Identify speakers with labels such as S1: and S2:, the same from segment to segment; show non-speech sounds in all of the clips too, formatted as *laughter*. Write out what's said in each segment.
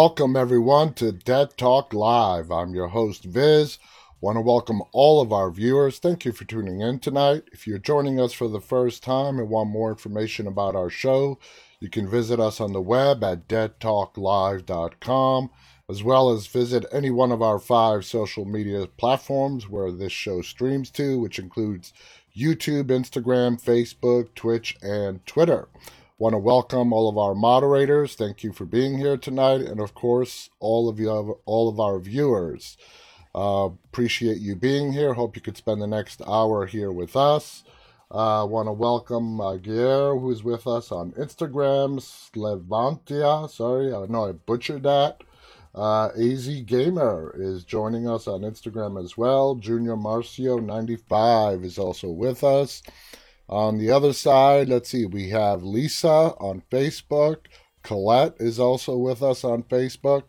S1: Welcome, everyone, to Dead Talk Live. I'm your host, Viz. Want to welcome all of our viewers. Thank you for tuning in tonight. If you're joining us for the first time and want more information about our show, you can visit us on the web at deadtalklive.com, as well as visit any one of our five social media platforms where this show streams to, which includes YouTube, Instagram, Facebook, Twitch, and Twitter. Want to welcome all of our moderators. Thank you for being here tonight, and of course, all of you, all of our viewers. Uh, appreciate you being here. Hope you could spend the next hour here with us. I uh, want to welcome uh, Guerre, who's with us on Instagram. Slevantia, sorry, I know I butchered that. Uh, AZ Gamer is joining us on Instagram as well. Junior Marcio 95 is also with us. On the other side, let's see, we have Lisa on Facebook. Colette is also with us on Facebook.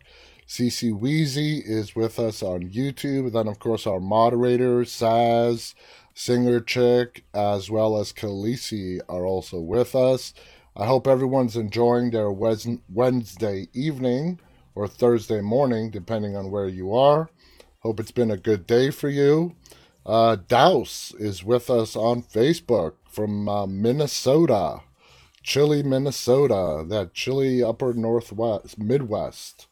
S1: CC Wheezy is with us on YouTube. Then, of course, our moderators, Saz, Singer Chick, as well as Khaleesi are also with us. I hope everyone's enjoying their Wednesday evening or Thursday morning, depending on where you are. Hope it's been a good day for you. Uh, Douse is with us on Facebook from uh, Minnesota, chilly Minnesota, that chilly upper northwest, Midwest.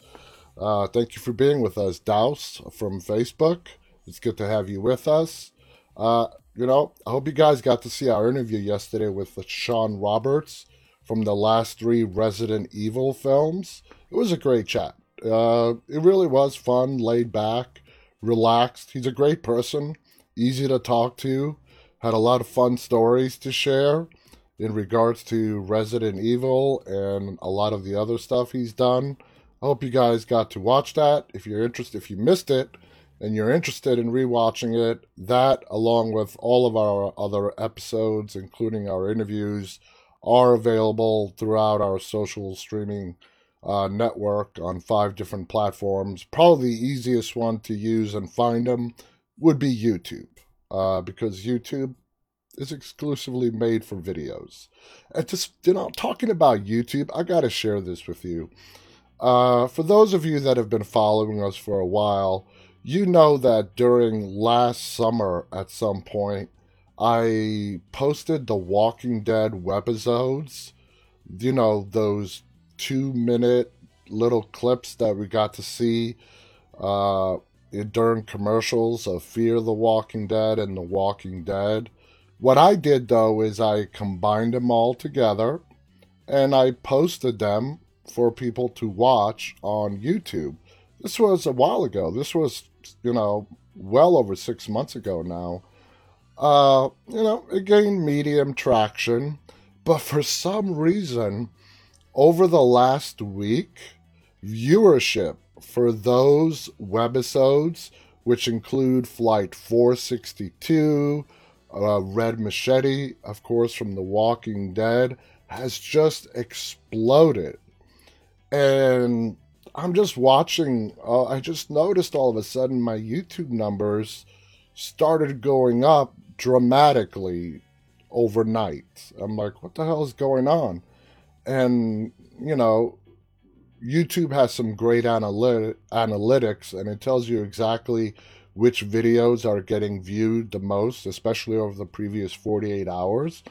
S1: Uh, thank you for being with us, Douse from Facebook. It's good to have you with us. Uh, you know, I hope you guys got to see our interview yesterday with Shawn Roberts from the last three Resident Evil films. It was a great chat. Uh, it really was fun, laid back, relaxed. He's a great person, easy to talk to had a lot of fun stories to share in regards to Resident Evil and a lot of the other stuff he's done. I hope you guys got to watch that. If you're interested, if you missed it and you're interested in rewatching it, that along with all of our other episodes, including our interviews, are available throughout our social streaming uh, network on five different platforms. Probably the easiest one to use and find them would be YouTube uh, because YouTube is exclusively made for videos. And just, you know, talking about YouTube, I got to share this with you. Uh, for those of you that have been following us for a while, you know that during last summer at some point, I posted the Walking Dead webisodes. You know, those two minute little clips that we got to see uh, during commercials of Fear the Walking Dead and The Walking Dead. What I did though is I combined them all together and I posted them for people to watch on YouTube. This was a while ago. This was, you know, well over six months ago now. Uh, you know, it gained medium traction, but for some reason, over the last week, viewership for those webisodes, which include Flight 462, uh, Red Machete, of course, from The Walking Dead, has just exploded. And I'm just watching, uh, I just noticed all of a sudden my YouTube numbers started going up dramatically overnight. I'm like, what the hell is going on? And, you know, YouTube has some great analytics, and it tells you exactly which videos are getting viewed the most, especially over the previous 48 hours.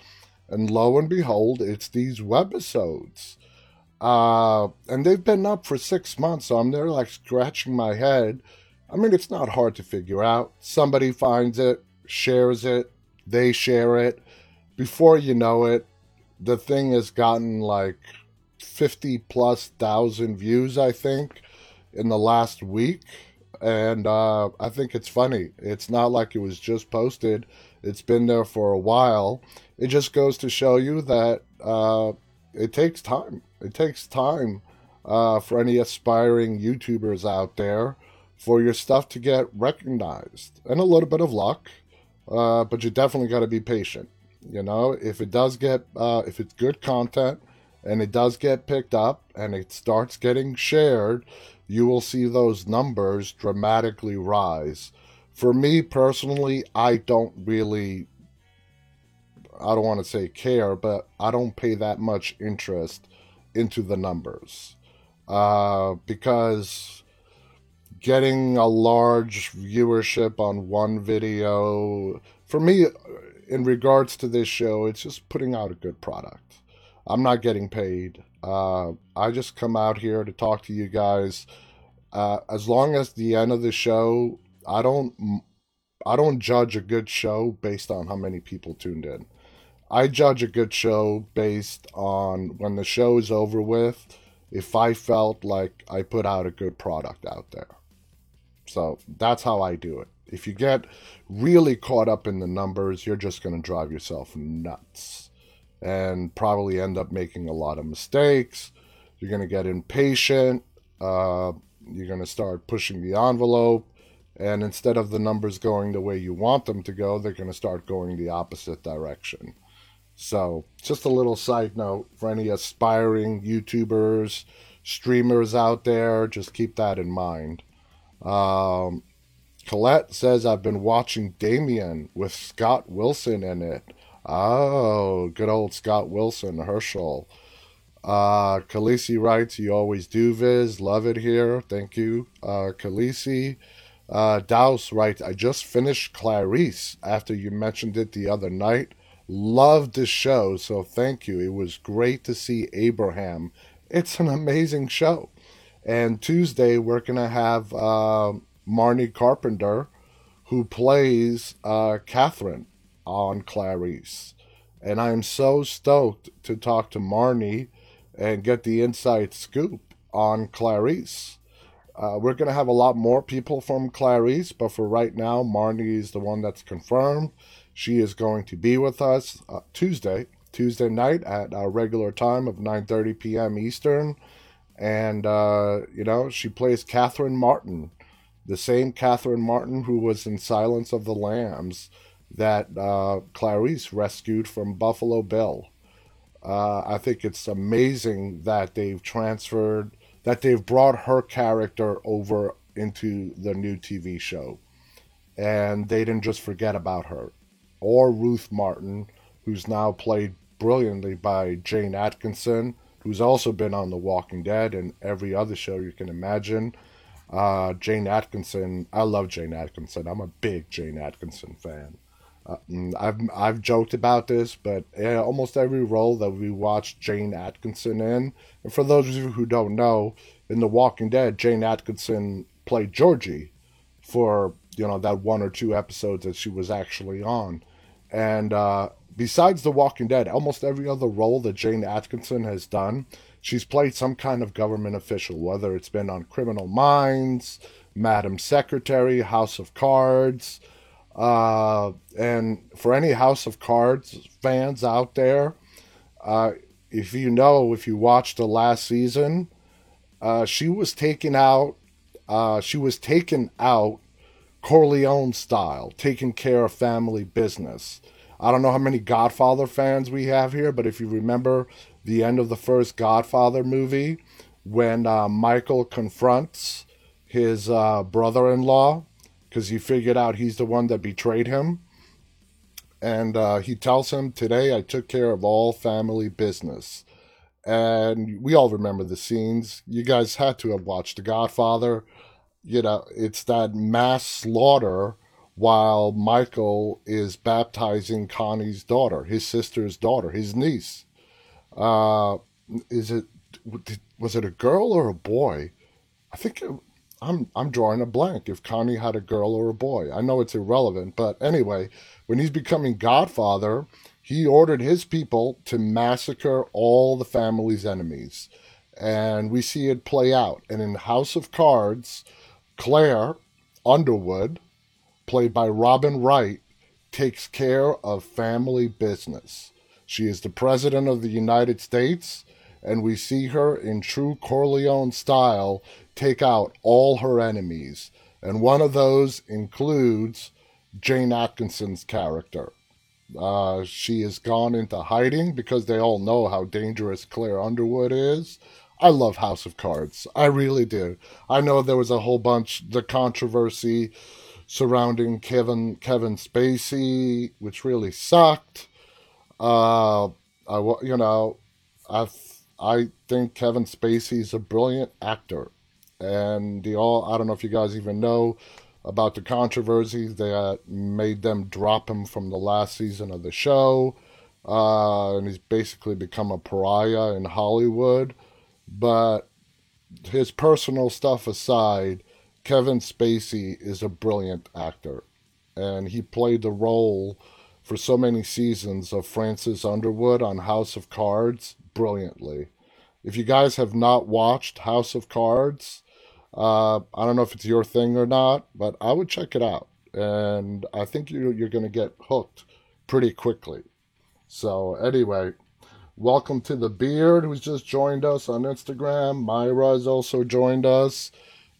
S1: And lo and behold, it's these webisodes. Uh, and they've been up for six months, so I'm there like scratching my head. I mean, it's not hard to figure out. Somebody finds it, shares it, they share it. Before you know it, the thing has gotten like 50 plus thousand views, I think, in the last week. And uh, I think it's funny. It's not like it was just posted, it's been there for a while. It just goes to show you that uh, it takes time. It takes time uh, for any aspiring YouTubers out there for your stuff to get recognized and a little bit of luck. Uh, but you definitely got to be patient. You know, if it does get, uh, if it's good content, and it does get picked up and it starts getting shared, you will see those numbers dramatically rise. For me personally, I don't really, I don't want to say care, but I don't pay that much interest into the numbers. uh, because getting a large viewership on one video, for me, in regards to this show, it's just putting out a good product. I'm not getting paid. Uh, I just come out here to talk to you guys. Uh, as long as the end of the show, I don't, I don't judge a good show based on how many people tuned in. I judge a good show based on when the show is over with, if I felt like I put out a good product out there. So that's how I do it. If you get really caught up in the numbers, you're just going to drive yourself nuts and probably end up making a lot of mistakes. You're going to get impatient. Uh, you're going to start pushing the envelope. And instead of the numbers going the way you want them to go, they're going to start going the opposite direction. So, just a little side note for any aspiring YouTubers, streamers out there, just keep that in mind. Um, Colette says, I've been watching Damien with Scott Wilson in it. Oh, good old Scott Wilson, Herschel. Uh, Khaleesi writes, You always do, Viz. Love it here. Thank you, uh, Khaleesi. Uh, Douse writes, I just finished Clarice after you mentioned it the other night. Loved the show, so thank you. It was great to see Abraham. It's an amazing show. And Tuesday, we're going to have uh, Marnee Carpenter, who plays uh, Catherine on Clarice. And I'm so stoked to talk to Marnee and get the inside scoop on Clarice. Uh, we're going to have a lot more people from Clarice, but for right now, Marnee is the one that's confirmed. She is going to be with us uh, Tuesday, Tuesday night at our regular time of 9:30 p.m. Eastern, and uh, you know she plays Catherine Martin, the same Catherine Martin who was in Silence of the Lambs that uh, Clarice rescued from Buffalo Bill. Uh, I think it's amazing that they've transferred, that they've brought her character over into the new TV show, and they didn't just forget about her or Ruth Martin, who's now played brilliantly by Jayne Atkinson, who's also been on The Walking Dead and every other show you can imagine. Uh, Jayne Atkinson, I love Jayne Atkinson. I'm a big Jayne Atkinson fan. Mm, I've I've joked about this, but almost every role that we watched Jayne Atkinson in, and for those of you who don't know, in The Walking Dead, Jayne Atkinson played Georgie for you know that one or two episodes that she was actually on. And uh, besides the walking dead almost every other role that jayne atkinson has done she's played some kind of government official whether it's been on criminal minds madam secretary house of cards uh, and for any house of cards fans out there uh, if you know if you watched the last season uh, she was taken out uh, she was taken out Corleone style, taking care of family business. I don't know how many Godfather fans we have here, but if you remember the end of the first Godfather movie, when uh, Michael confronts his uh, brother in law, because he figured out he's the one that betrayed him. And uh, he tells him, Today I took care of all family business. And we all remember the scenes. You guys had to have watched The Godfather you know, it's that mass slaughter while Michael is baptizing Connie's daughter, his sister's daughter, his niece. Uh, is it was it a girl or a boy? I think I'm I'm drawing a blank. If Connie had a girl or a boy, I know it's irrelevant, but anyway, when he's becoming Godfather, he ordered his people to massacre all the family's enemies, and we see it play out. And in House of Cards Claire Underwood, played by Robin Wright, takes care of family business. She is the President of the United States, and we see her in true Corleone style take out all her enemies. And one of those includes Jayne Atkinson's character. Uh, she has gone into hiding because they all know how dangerous Claire Underwood is. I love House of Cards. I really do. I know there was a whole bunch the controversy surrounding Kevin Kevin Spacey, which really sucked. Uh, I you know, I I think Kevin Spacey is a brilliant actor. And the all, I don't know if you guys even know about the controversy that made them drop him from the last season of the show. Uh, and he's basically become a pariah in Hollywood. But his personal stuff aside, Kevin Spacey is a brilliant actor. And he played the role for so many seasons of Francis Underwood on House of Cards brilliantly. If you guys have not watched House of Cards, uh, I don't know if it's your thing or not, but I would check it out. And I think you, you're going to get hooked pretty quickly. So, anyway, welcome to the Beard, who's just joined us on Instagram. Myra has also joined us.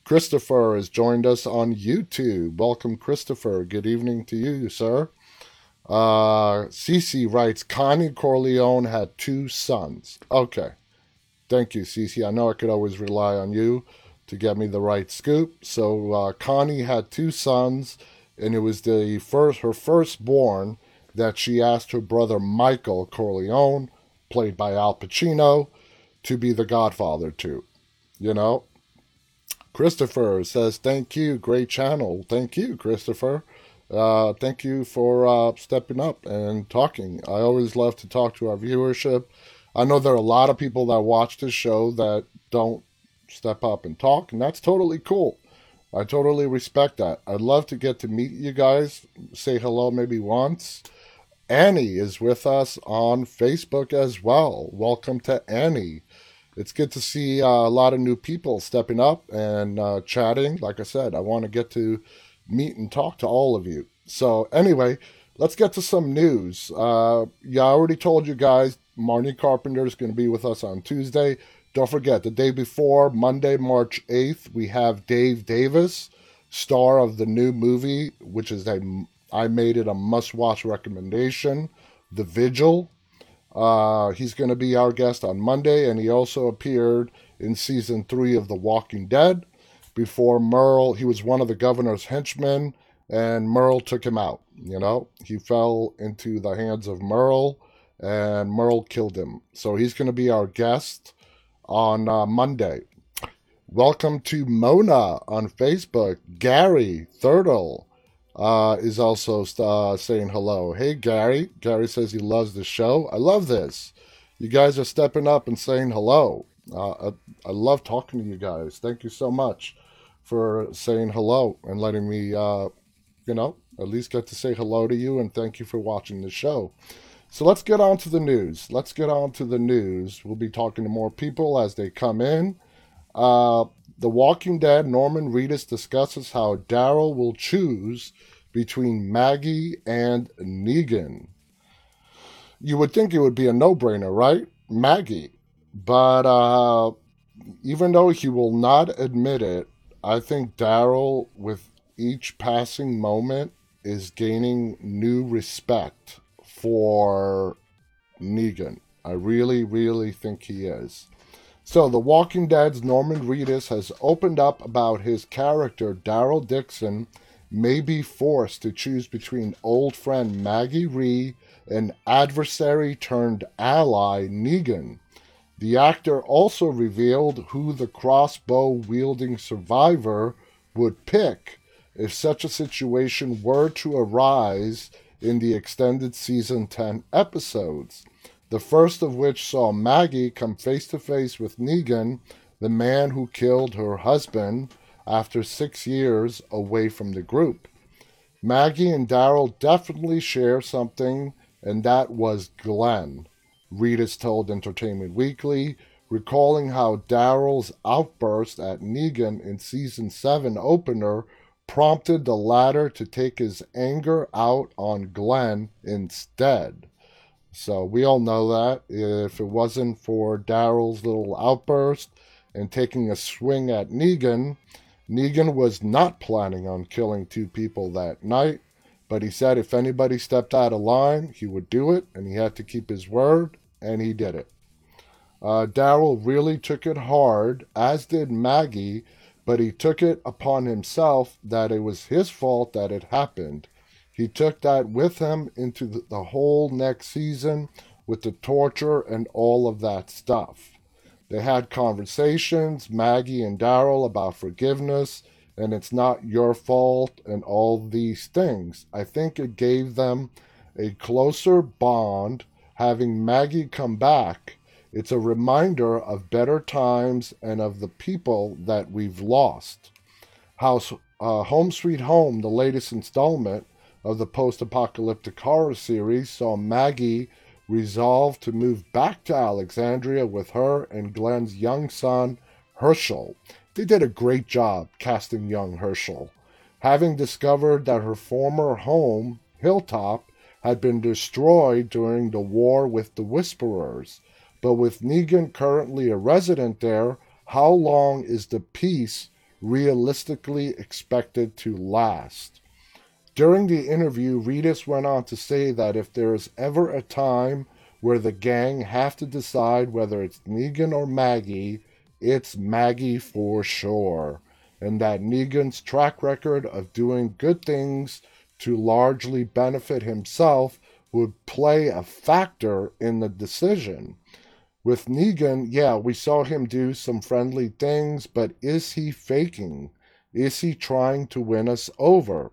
S1: Christopher has joined us on YouTube. Welcome, Christopher. Good evening to you, sir. Uh, Cece writes Connie Corleone had two sons. Okay. Thank you, Cece. I know I could always rely on you to get me the right scoop. So uh, Connie had two sons, and it was the first her firstborn that she asked her brother Michael Corleone, played by Al Pacino, to be the godfather to. You know? Christopher says, Thank you, great channel. Thank you, Christopher. Uh, thank you for uh, stepping up and talking. I always love to talk to our viewership. I know there are a lot of people that watch this show that don't step up and talk, and that's totally cool. I totally respect that. I'd love to get to meet you guys, say hello maybe once. Annie is with us on Facebook as well. Welcome to Annie. It's good to see uh, a lot of new people stepping up and uh, chatting. Like I said, I want to get to meet and talk to all of you. So, anyway, let's get to some news. Uh, yeah, I already told you guys Marnee Carpenter is going to be with us on Tuesday. Don't forget, the day before, Monday, March 8th, we have Dave Davis, star of the new movie, which is a I made it a must watch recommendation, The Vigil. Uh, he's going to be our guest on Monday, and he also appeared in season three of The Walking Dead before Merle, he was one of the governor's henchmen, and Merle took him out. You know, he fell into the hands of Merle, and Merle killed him. So he's going to be our guest on uh, Monday. Welcome to Mona on Facebook. Gary Thurtle uh, is also uh, saying hello. Hey, Gary. Gary says he loves the show. I love this. You guys are stepping up and saying hello. Uh, I, I love talking to you guys. Thank you so much for saying hello and letting me, uh, you know, at least get to say hello to you and thank you for watching the show. So let's get on to the news. Let's get on to the news. We'll be talking to more people as they come in. Uh, the Walking Dead, Norman Reedus discusses how Daryl will choose between Maggie and Negan. You would think it would be a no brainer, right? Maggie. But uh, even though he will not admit it, I think Daryl, with each passing moment, is gaining new respect for Negan. I really, really think he is. So, The Walking Dead's Norman Reedus has opened up about his character, Daryl Dixon, may be forced to choose between old friend Maggie Rhee and adversary turned ally Negan. The actor also revealed who the crossbow wielding survivor would pick if such a situation were to arise in the extended season 10 episodes, the first of which saw Maggie come face to face with Negan, the man who killed her husband after six years away from the group. Maggie and Daryl definitely share something, and that was Glenn. Reedus told Entertainment Weekly, recalling how Daryl's outburst at Negan in season 7 opener prompted the latter to take his anger out on Glenn instead. So we all know that. If it wasn't for Daryl's little outburst and taking a swing at Negan, Negan was not planning on killing two people that night. But he said if anybody stepped out of line, he would do it, and he had to keep his word, and he did it. Uh, Daryl really took it hard, as did Maggie, but he took it upon himself that it was his fault that it happened. He took that with him into the, the whole next season with the torture and all of that stuff. They had conversations, Maggie and Daryl, about forgiveness and it's not your fault and all these things. I think it gave them a closer bond having Maggie come back. It's a reminder of better times and of the people that we've lost. House uh, Home Sweet Home, the latest installment of the post apocalyptic horror series, saw Maggie resolve to move back to Alexandria with her and Glenn's young son, Herschel. They did a great job casting young Herschel. Having discovered that her former home, Hilltop, had been destroyed during the war with the Whisperers. But with Negan currently a resident there, how long is the peace realistically expected to last? During the interview, Reedus went on to say that if there is ever a time where the gang have to decide whether it's Negan or Maggie, it's Maggie for sure. And that Negan's track record of doing good things to largely benefit himself would play a factor in the decision. With Negan, yeah, we saw him do some friendly things, but is he faking? Is he trying to win us over?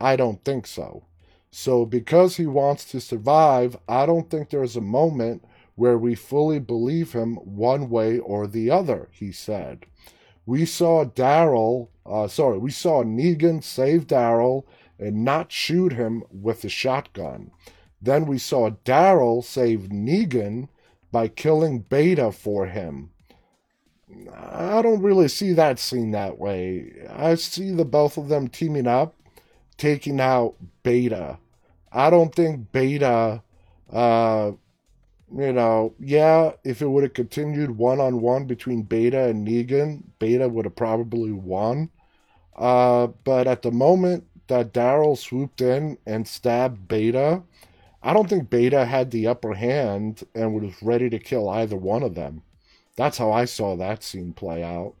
S1: I don't think so. So, because he wants to survive, I don't think there's a moment where we fully believe him one way or the other, he said. We saw Daryl, uh, sorry, we saw Negan save Daryl and not shoot him with a shotgun. Then we saw Daryl save Negan by killing Beta for him. I don't really see that scene that way. I see the both of them teaming up, taking out Beta. I don't think Beta uh, you know, yeah, if it would have continued one on one between Beta and Negan, Beta would have probably won. Uh, but at the moment that Daryl swooped in and stabbed Beta, I don't think Beta had the upper hand and was ready to kill either one of them. That's how I saw that scene play out.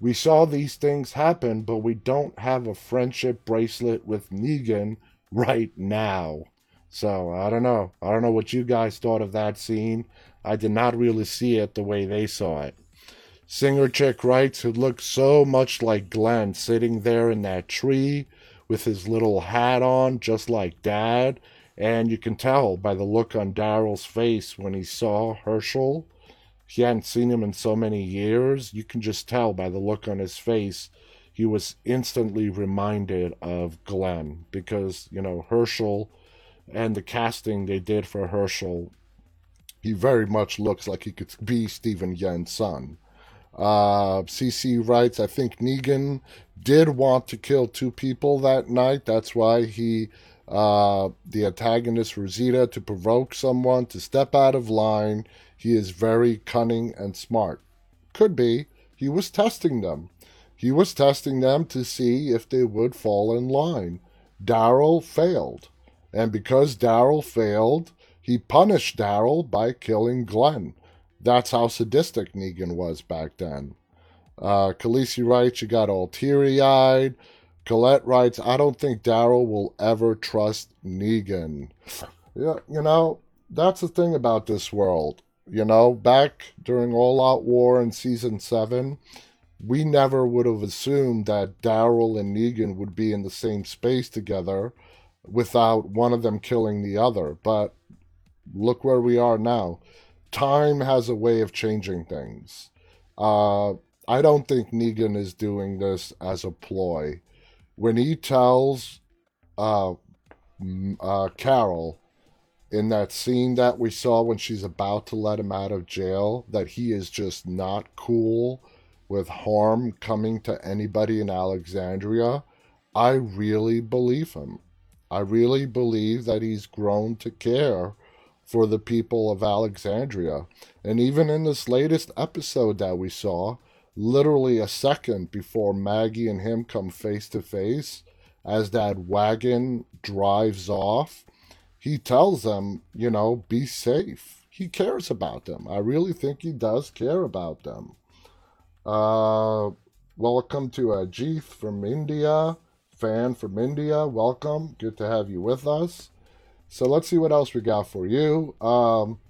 S1: We saw these things happen, but we don't have a friendship bracelet with Negan right now. So I don't know. I don't know what you guys thought of that scene. I did not really see it the way they saw it. Singer Chick writes, it looked so much like Glenn sitting there in that tree with his little hat on, just like Dad. And you can tell by the look on Daryl's face when he saw Herschel. He hadn't seen him in so many years. You can just tell by the look on his face. He was instantly reminded of Glenn because, you know, Herschel and the casting they did for Herschel, he very much looks like he could be Steven Yeun's son. Uh, CC writes, I think Negan did want to kill two people that night. That's why he, uh, the antagonist Rosita, to provoke someone to step out of line. He is very cunning and smart. Could be. He was testing them. He was testing them to see if they would fall in line. Daryl failed. And because Daryl failed, he punished Daryl by killing Glenn. That's how sadistic Negan was back then. Uh, Khaleesi writes, You got all teary eyed. Colette writes, I don't think Daryl will ever trust Negan. Yeah, you know, that's the thing about this world. You know, back during All Out War in season seven, we never would have assumed that Daryl and Negan would be in the same space together without one of them killing the other. But look where we are now. Time has a way of changing things. Uh, I don't think Negan is doing this as a ploy. When he tells uh, uh, Carol in that scene that we saw when she's about to let him out of jail that he is just not cool with harm coming to anybody in Alexandria, I really believe him. I really believe that he's grown to care for the people of Alexandria. And even in this latest episode that we saw, literally a second before Maggie and him come face to face, as that wagon drives off, he tells them, you know, be safe. He cares about them. I really think he does care about them. Uh, welcome to Ajith from India fan from India. Welcome. Good to have you with us. So let's see what else we got for you. Um,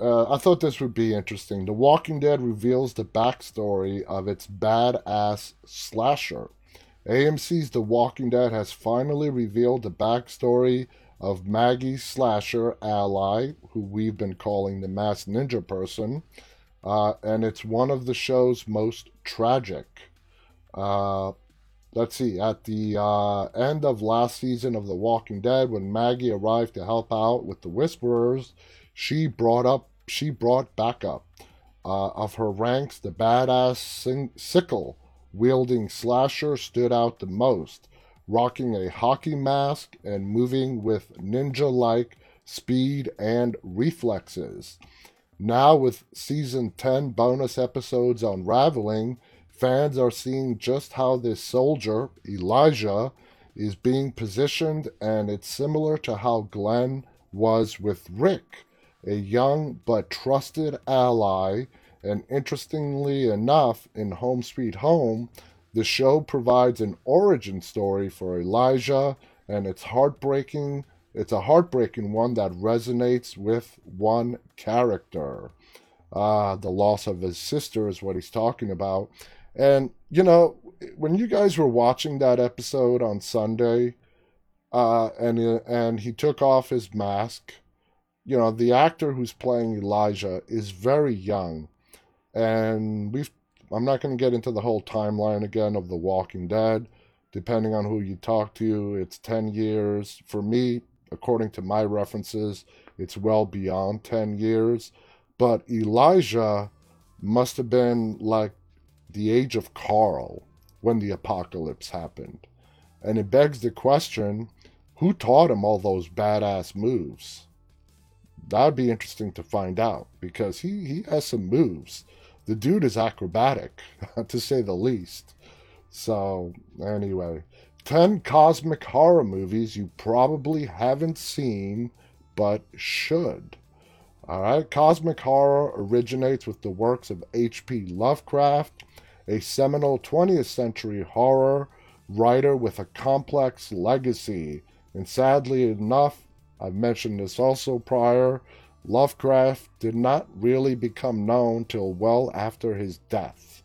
S1: Uh, I thought this would be interesting. The Walking Dead reveals the backstory of its badass slasher. AMC's The Walking Dead has finally revealed the backstory of Maggie slasher ally, who we've been calling the Mass ninja person, uh, and it's one of the show's most tragic. Uh, let's see, at the uh, end of last season of The Walking Dead, when Maggie arrived to help out with the Whisperers, she brought up, she brought back up uh, of her ranks the badass sing- sickle wielding slasher stood out the most, rocking a hockey mask and moving with ninja like speed and reflexes. Now, with season 10 bonus episodes unraveling, fans are seeing just how this soldier, Elijah, is being positioned, and it's similar to how Glenn was with Rick, a young but trusted ally. And interestingly enough, in Home Sweet Home, the show provides an origin story for Elijah, and it's heartbreaking. It's a heartbreaking one that resonates with one character. Uh, the loss of his sister is what he's talking about. And you know, when you guys were watching that episode on Sunday, uh, and and he took off his mask, you know, the actor who's playing Elijah is very young, and we've. I'm not going to get into the whole timeline again of The Walking Dead. Depending on who you talk to, it's 10 years. For me, according to my references, it's well beyond 10 years. But Elijah must have been like the age of Carl when the apocalypse happened. And it begs the question who taught him all those badass moves? That'd be interesting to find out because he, he has some moves. The dude is acrobatic, *laughs* to say the least. So, anyway, 10 cosmic horror movies you probably haven't seen but should. All right, cosmic horror originates with the works of H.P. Lovecraft a seminal 20th century horror writer with a complex legacy. And sadly enough, I've mentioned this also prior, Lovecraft did not really become known till well after his death.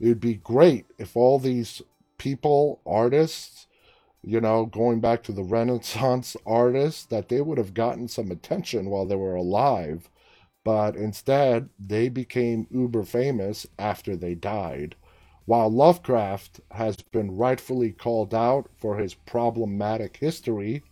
S1: It would be great if all these people, artists, you know, going back to the Renaissance artists, that they would have gotten some attention while they were alive but instead they became uber famous after they died. While Lovecraft has been rightfully called out for his problematic history,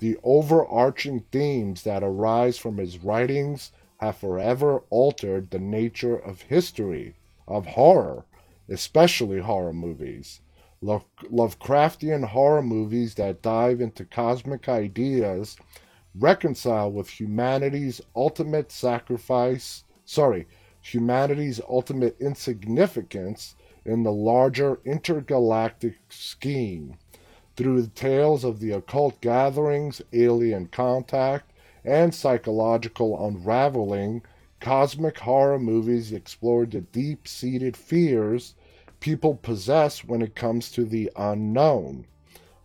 S1: the overarching themes that arise from his writings have forever altered the nature of history, of horror, especially horror movies. Lovecraftian horror movies that dive into cosmic ideas reconcile with humanity's ultimate sacrifice, sorry, humanity's ultimate insignificance in the larger intergalactic scheme. Through the tales of the occult gatherings, alien contact, and psychological unraveling, cosmic horror movies explore the deep seated fears people possess when it comes to the unknown.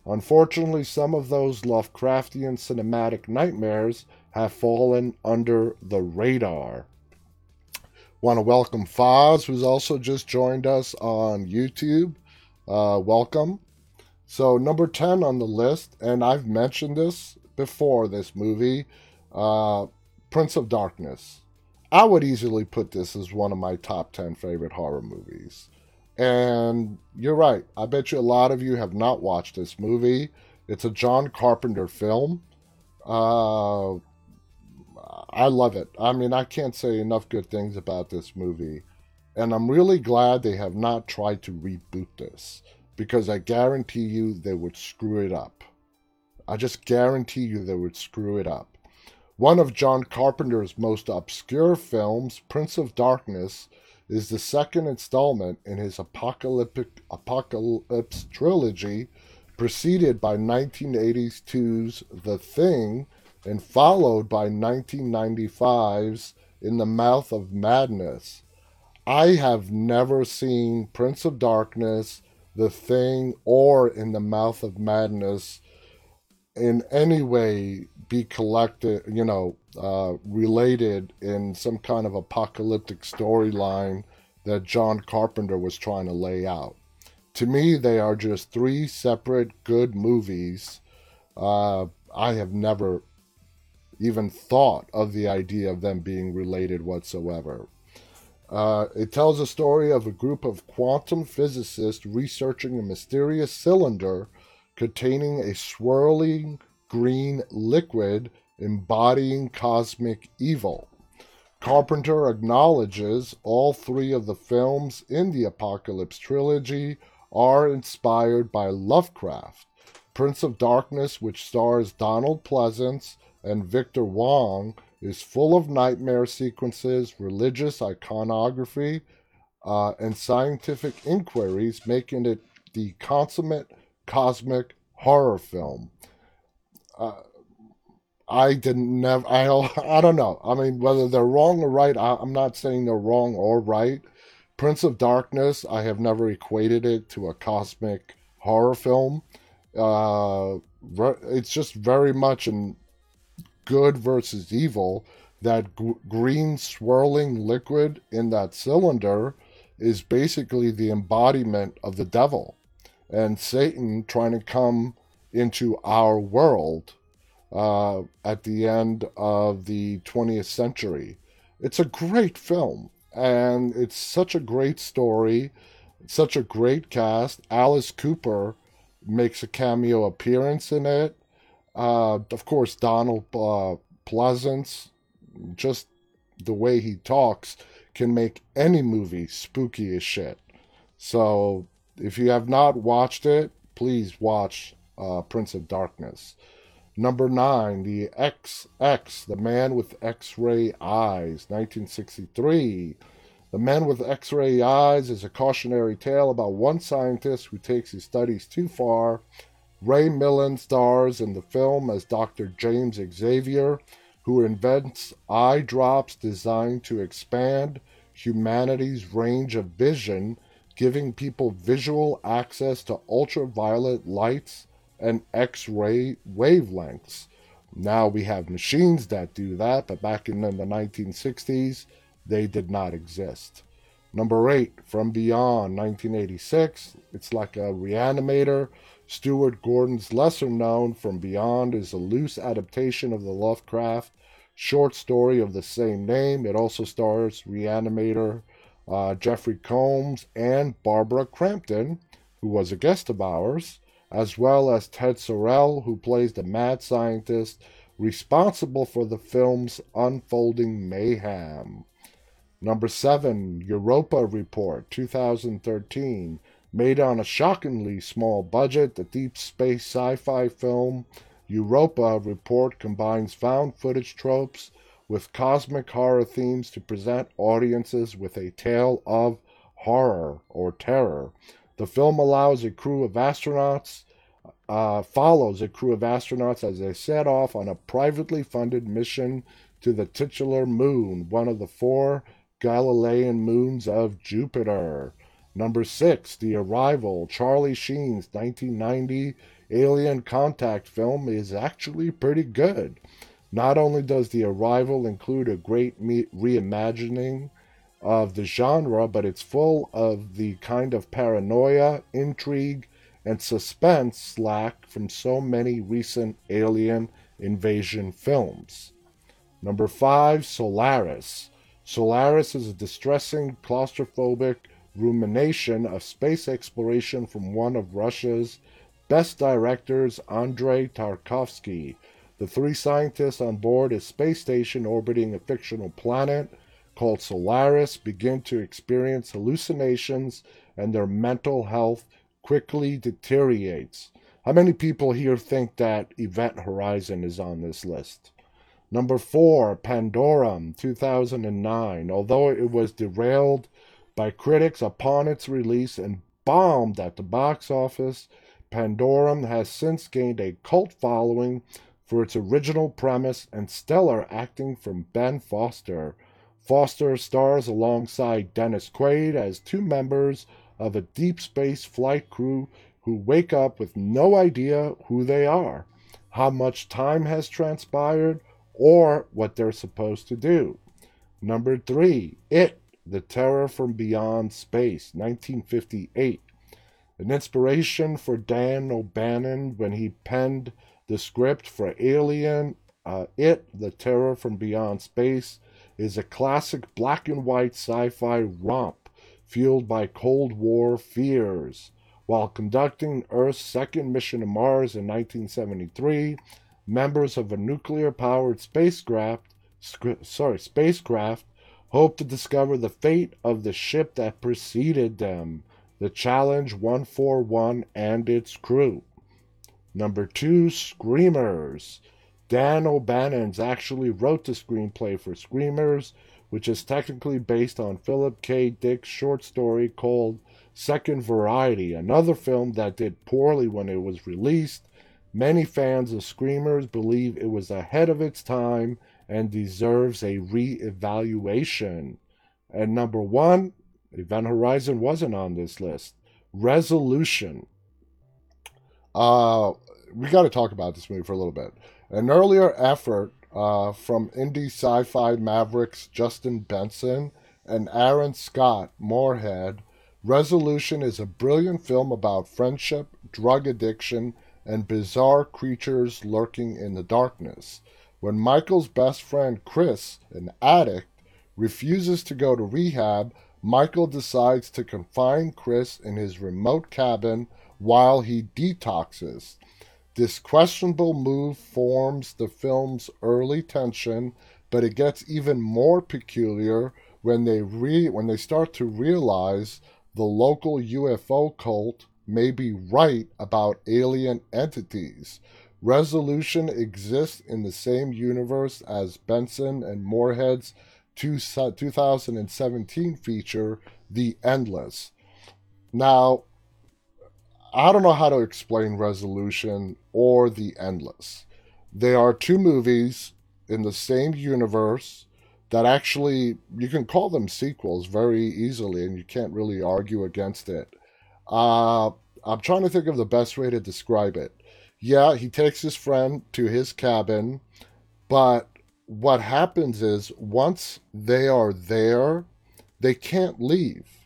S1: Unfortunately, some of those Lovecraftian cinematic nightmares have fallen under the radar. Want to welcome Foz, who's also just joined us on YouTube. Uh, welcome. So, number 10 on the list, and I've mentioned this before this movie uh, Prince of Darkness. I would easily put this as one of my top 10 favorite horror movies. And you're right. I bet you a lot of you have not watched this movie. It's a John Carpenter film. Uh, I love it. I mean, I can't say enough good things about this movie. And I'm really glad they have not tried to reboot this because I guarantee you they would screw it up. I just guarantee you they would screw it up. One of John Carpenter's most obscure films, Prince of Darkness, is the second installment in his apocalyptic apocalypse trilogy, preceded by 1982's The Thing and followed by 1995's In the Mouth of Madness. I have never seen Prince of Darkness, The Thing, or In the Mouth of Madness in any way be collected, you know, uh, related in some kind of apocalyptic storyline that John Carpenter was trying to lay out. To me, they are just three separate good movies. Uh, I have never even thought of the idea of them being related whatsoever. Uh, it tells a story of a group of quantum physicists researching a mysterious cylinder containing a swirling green liquid embodying cosmic evil. Carpenter acknowledges all three of the films in the Apocalypse trilogy are inspired by Lovecraft. Prince of Darkness, which stars Donald Pleasence and Victor Wong, is full of nightmare sequences, religious iconography, uh, and scientific inquiries, making it the consummate cosmic horror film. Uh, I didn't never. I *laughs* I don't know. I mean, whether they're wrong or right, I, I'm not saying they're wrong or right. Prince of Darkness, I have never equated it to a cosmic horror film. Uh, it's just very much in good versus evil. That g- green swirling liquid in that cylinder is basically the embodiment of the devil and Satan trying to come into our world uh, at the end of the 20th century. It's a great film, and it's such a great story, such a great cast. Alice Cooper makes a cameo appearance in it. Uh, of course, Donald uh, Pleasence, just the way he talks, can make any movie spooky as shit. So, if you have not watched it, please watch uh, Prince of Darkness. Number nine, the XX, The Man with X ray Eyes, 1963. The Man with X ray Eyes is a cautionary tale about one scientist who takes his studies too far Ray Milland stars in the film as Dr. James Xavier, who invents eye drops designed to expand humanity's range of vision, giving people visual access to ultraviolet lights and X ray wavelengths. Now we have machines that do that, but back in the 1960s, they did not exist. Number eight, From Beyond, 1986. It's like a reanimator Stuart Gordon's lesser known From Beyond is a loose adaptation of the Lovecraft short story of the same name. It also stars Reanimator uh, Jeffrey Combs and Barbara Crampton, who was a guest of ours, as well as Ted Sorel, who plays the mad scientist responsible for the film's unfolding mayhem. Number 7, Europa Report, 2013. Made on a shockingly small budget, the deep space sci fi film Europa Report combines found footage tropes with cosmic horror themes to present audiences with a tale of horror or terror. The film allows a crew of astronauts, uh, follows a crew of astronauts as they set off on a privately funded mission to the titular moon, one of the four Galilean moons of Jupiter. Number six, The Arrival, Charlie Sheen's 1990 Alien Contact film is actually pretty good. Not only does The Arrival include a great reimagining of the genre, but it's full of the kind of paranoia, intrigue, and suspense slack from so many recent alien invasion films. Number five, Solaris. Solaris is a distressing, claustrophobic, rumination of space exploration from one of Russia's best directors, Andrei Tarkovsky. The three scientists on board a space station orbiting a fictional planet called Solaris begin to experience hallucinations and their mental health quickly deteriorates. How many people here think that Event Horizon is on this list? Number four, Pandorum, 2009. Although it was derailed by critics upon its release and bombed at the box office, Pandorum has since gained a cult following for its original premise and stellar acting from Ben Foster. Foster stars alongside Dennis Quaid as two members of a deep space flight crew who wake up with no idea who they are. how much time has transpired, or what they're supposed to do. Number three, It, The Terror from Beyond Space, 1958. An inspiration for Dan O'Bannon when he penned the script for Alien, uh, It, The Terror from Beyond Space, is a classic black and white sci fi romp fueled by Cold War fears. While conducting Earth's second mission to Mars in 1973, members of a nuclear-powered spacecraft, sorry, spacecraft hope to discover the fate of the ship that preceded them, the Challenge 141 and its crew. Number 2, Screamers. Dan O'Bannon's actually wrote the screenplay for Screamers, which is technically based on Philip K. Dick's short story called Second Variety, another film that did poorly when it was released. Many fans of Screamers believe it was ahead of its time and deserves a re-evaluation. And number one, Event Horizon wasn't on this list. Resolution. Uh, we got to talk about this movie for a little bit. An earlier effort uh, from indie sci fi mavericks Justin Benson and Aaron Scott Moorhead, Resolution is a brilliant film about friendship, drug addiction, and bizarre creatures lurking in the darkness. When Michael's best friend Chris, an addict, refuses to go to rehab, Michael decides to confine Chris in his remote cabin while he detoxes. This questionable move forms the film's early tension, but it gets even more peculiar when they re- when they start to realize the local UFO cult may be right about alien entities. Resolution exists in the same universe as Benson and Moorhead's two, 2017 feature, The Endless. Now, I don't know how to explain Resolution or The Endless. They are two movies in the same universe that actually you can call them sequels very easily and you can't really argue against it. Uh, I'm trying to think of the best way to describe it. Yeah, he takes his friend to his cabin, but what happens is once they are there, they can't leave.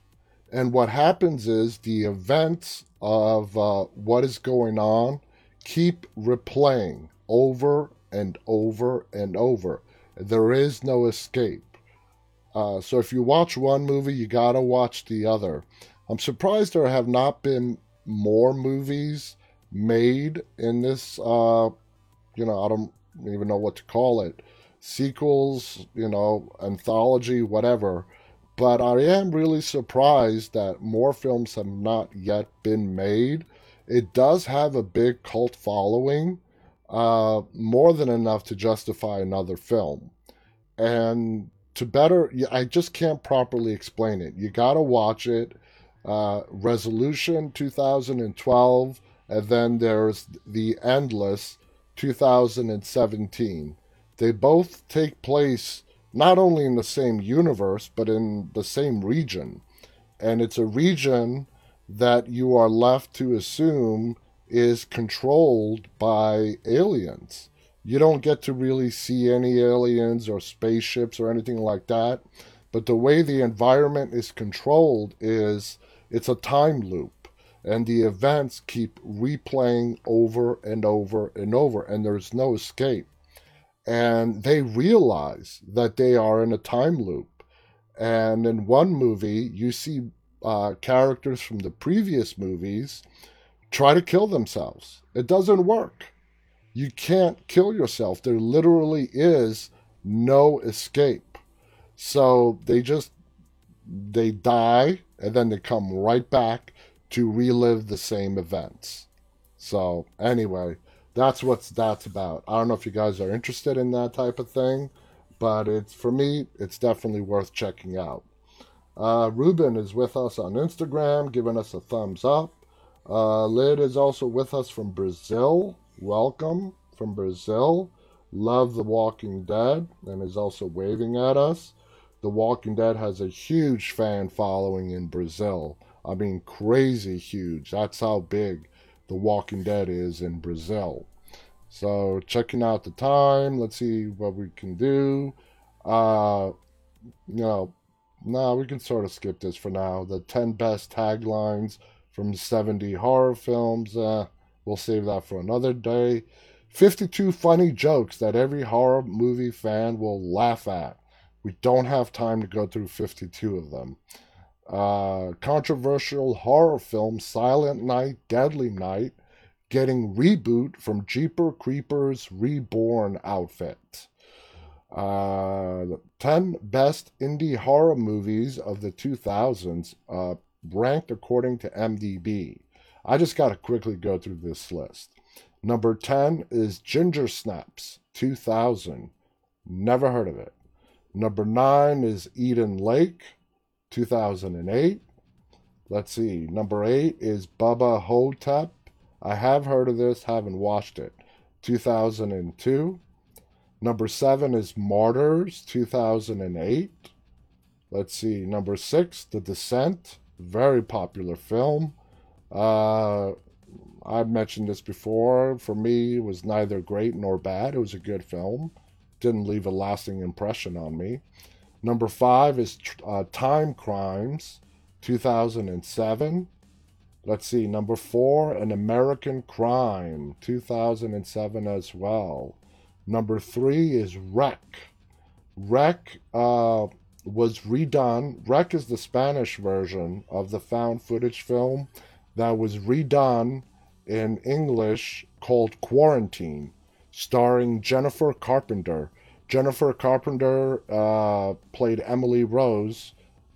S1: And what happens is the events of uh, what is going on keep replaying over and over and over. There is no escape. Uh, so if you watch one movie, you gotta watch the other. I'm surprised there have not been more movies made in this. Uh, you know, I don't even know what to call it. Sequels, you know, anthology, whatever. But I am really surprised that more films have not yet been made. It does have a big cult following, uh, more than enough to justify another film. And to better, I just can't properly explain it. You got to watch it. Uh, Resolution 2012, and then there's The Endless 2017. They both take place not only in the same universe, but in the same region. And it's a region that you are left to assume is controlled by aliens. You don't get to really see any aliens or spaceships or anything like that. But the way the environment is controlled is it's a time loop. And the events keep replaying over and over and over, and there's no escape and they realize that they are in a time loop. And in one movie, you see uh, characters from the previous movies try to kill themselves. It doesn't work. You can't kill yourself. There literally is no escape. So they just they die and then they come right back to relive the same events. So anyway, that's what that's about. I don't know if you guys are interested in that type of thing, but it's for me, it's definitely worth checking out. Uh, Ruben is with us on Instagram, giving us a thumbs up. Uh, Lyd is also with us from Brazil. Welcome from Brazil. Love The Walking Dead and is also waving at us. The Walking Dead has a huge fan following in Brazil. I mean, crazy huge. That's how big the Walking Dead is in Brazil. So checking out the time. Let's see what we can do. Uh, you know, no, we can sort of skip this for now. The 10 best taglines from 70 horror films. Uh, we'll save that for another day. 52 funny jokes that every horror movie fan will laugh at. We don't have time to go through 52 of them. Uh, controversial horror film Silent Night, Deadly Night getting reboot from Jeepers Creepers Reborn outfit. Uh, 10 best indie horror movies of the 2000s, uh, ranked according to MDB. I just got to quickly go through this list. Number 10 is Ginger Snaps, 2000. Never heard of it. Number 9 is Eden Lake, 2008. Let's see. Number 8 is Bubba Ho-Tep. I have heard of this, haven't watched it. 2002. Number seven is Martyrs, 2008. Let's see. Number six, The Descent, very popular film. Uh, I've mentioned this before. For me, it was neither great nor bad. It was a good film. Didn't leave a lasting impression on me. Number five is uh, Time Crimes, 2007. Let's see. Number four, An American Crime, 2007 as well. Number three is Rec. Rec uh, was redone. Rec is the Spanish version of the found footage film that was redone in English called Quarantine, starring Jennifer Carpenter. Jennifer Carpenter uh, played Emily Rose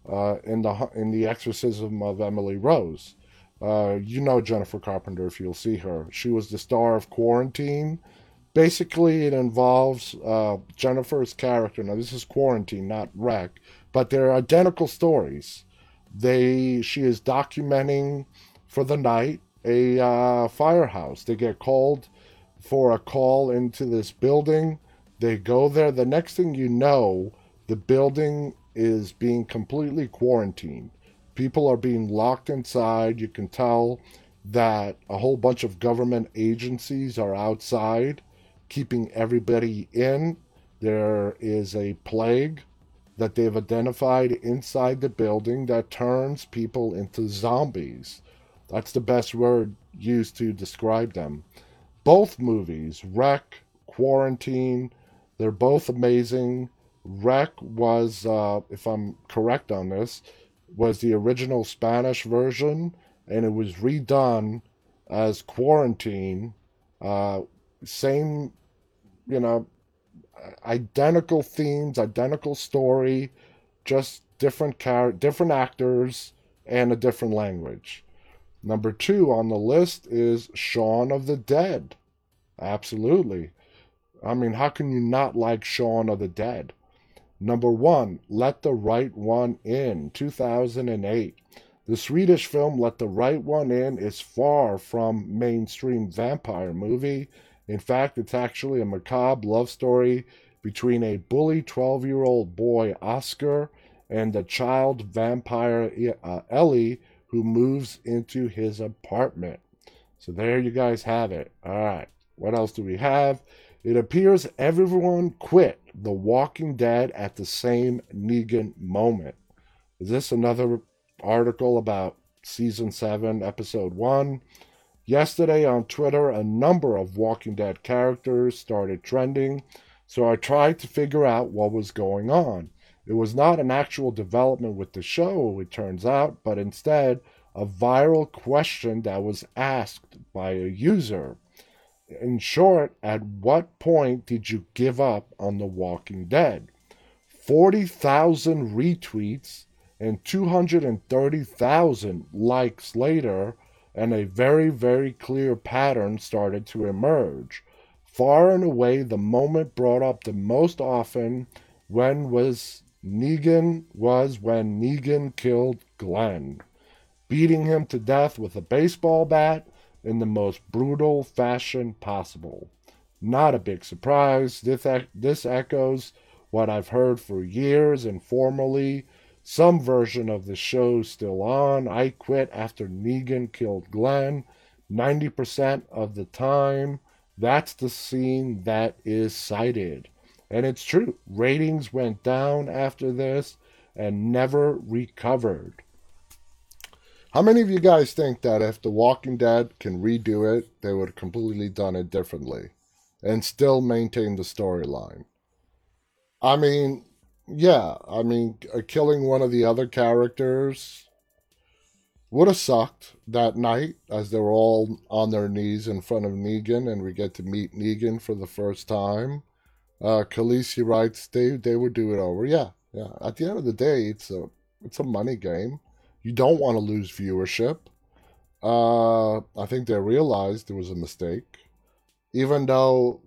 S1: uh, in the in the Exorcism of Emily Rose. Uh, you know Jennifer Carpenter if you'll see her. She was the star of Quarantine basically it involves uh, Jennifer's character. Now this is Quarantine, not Rec, but they're identical stories. They she is documenting for the night a uh, firehouse. They get called for a call into this building. They go there. The next thing you know, the building is being completely quarantined. People are being locked inside. You can tell that a whole bunch of government agencies are outside keeping everybody in. There is a plague that they've identified inside the building that turns people into zombies. That's the best word used to describe them. Both movies, Rec, Quarantine, they're both amazing. Rec was, uh, if I'm correct on this, was the original Spanish version, and it was redone as Quarantine uh, same, you know, identical themes, identical story, just different char- different actors and a different language. Number two on the list is Shaun of the Dead. Absolutely. I mean, how can you not like Shaun of the Dead? Number one, Let the Right One In, 2008. The Swedish film Let the Right One In is far from mainstream vampire movie in fact, it's actually a macabre love story between a bully 12 year old boy, Oskar, and the child vampire uh, Ellie, who moves into his apartment. So there you guys have it. All right. What else do we have? It appears everyone quit The Walking Dead at the same Negan moment. Is this another article about season 7, episode 1? Yesterday on Twitter, a number of Walking Dead characters started trending, so I tried to figure out what was going on. It was not an actual development with the show, it turns out, but instead a viral question that was asked by a user. In short, at what point did you give up on The Walking Dead? 40,000 retweets and 230,000 likes later, and a very, very clear pattern started to emerge. Far and away, the moment brought up the most often when was Negan was when Negan killed Glenn, beating him to death with a baseball bat in the most brutal fashion possible. Not a big surprise. This, this echoes what I've heard for years informally some version of the show still on. I quit after Negan killed Glenn. 90% of the time, That's the scene that is cited. And it's true. Ratings went down after this and never recovered. How many of you guys think that if The Walking Dead can redo it, they would have completely done it differently and still maintain the storyline? I mean, yeah, I mean, uh, killing one of the other characters would have sucked that night as they were all on their knees in front of Negan and we get to meet Negan for the first time. Uh, Khaleesi writes they they would do it over. Yeah, yeah. At the end of the day, it's a it's a money game. You don't want to lose viewership. Uh, I think they realized it was a mistake, even though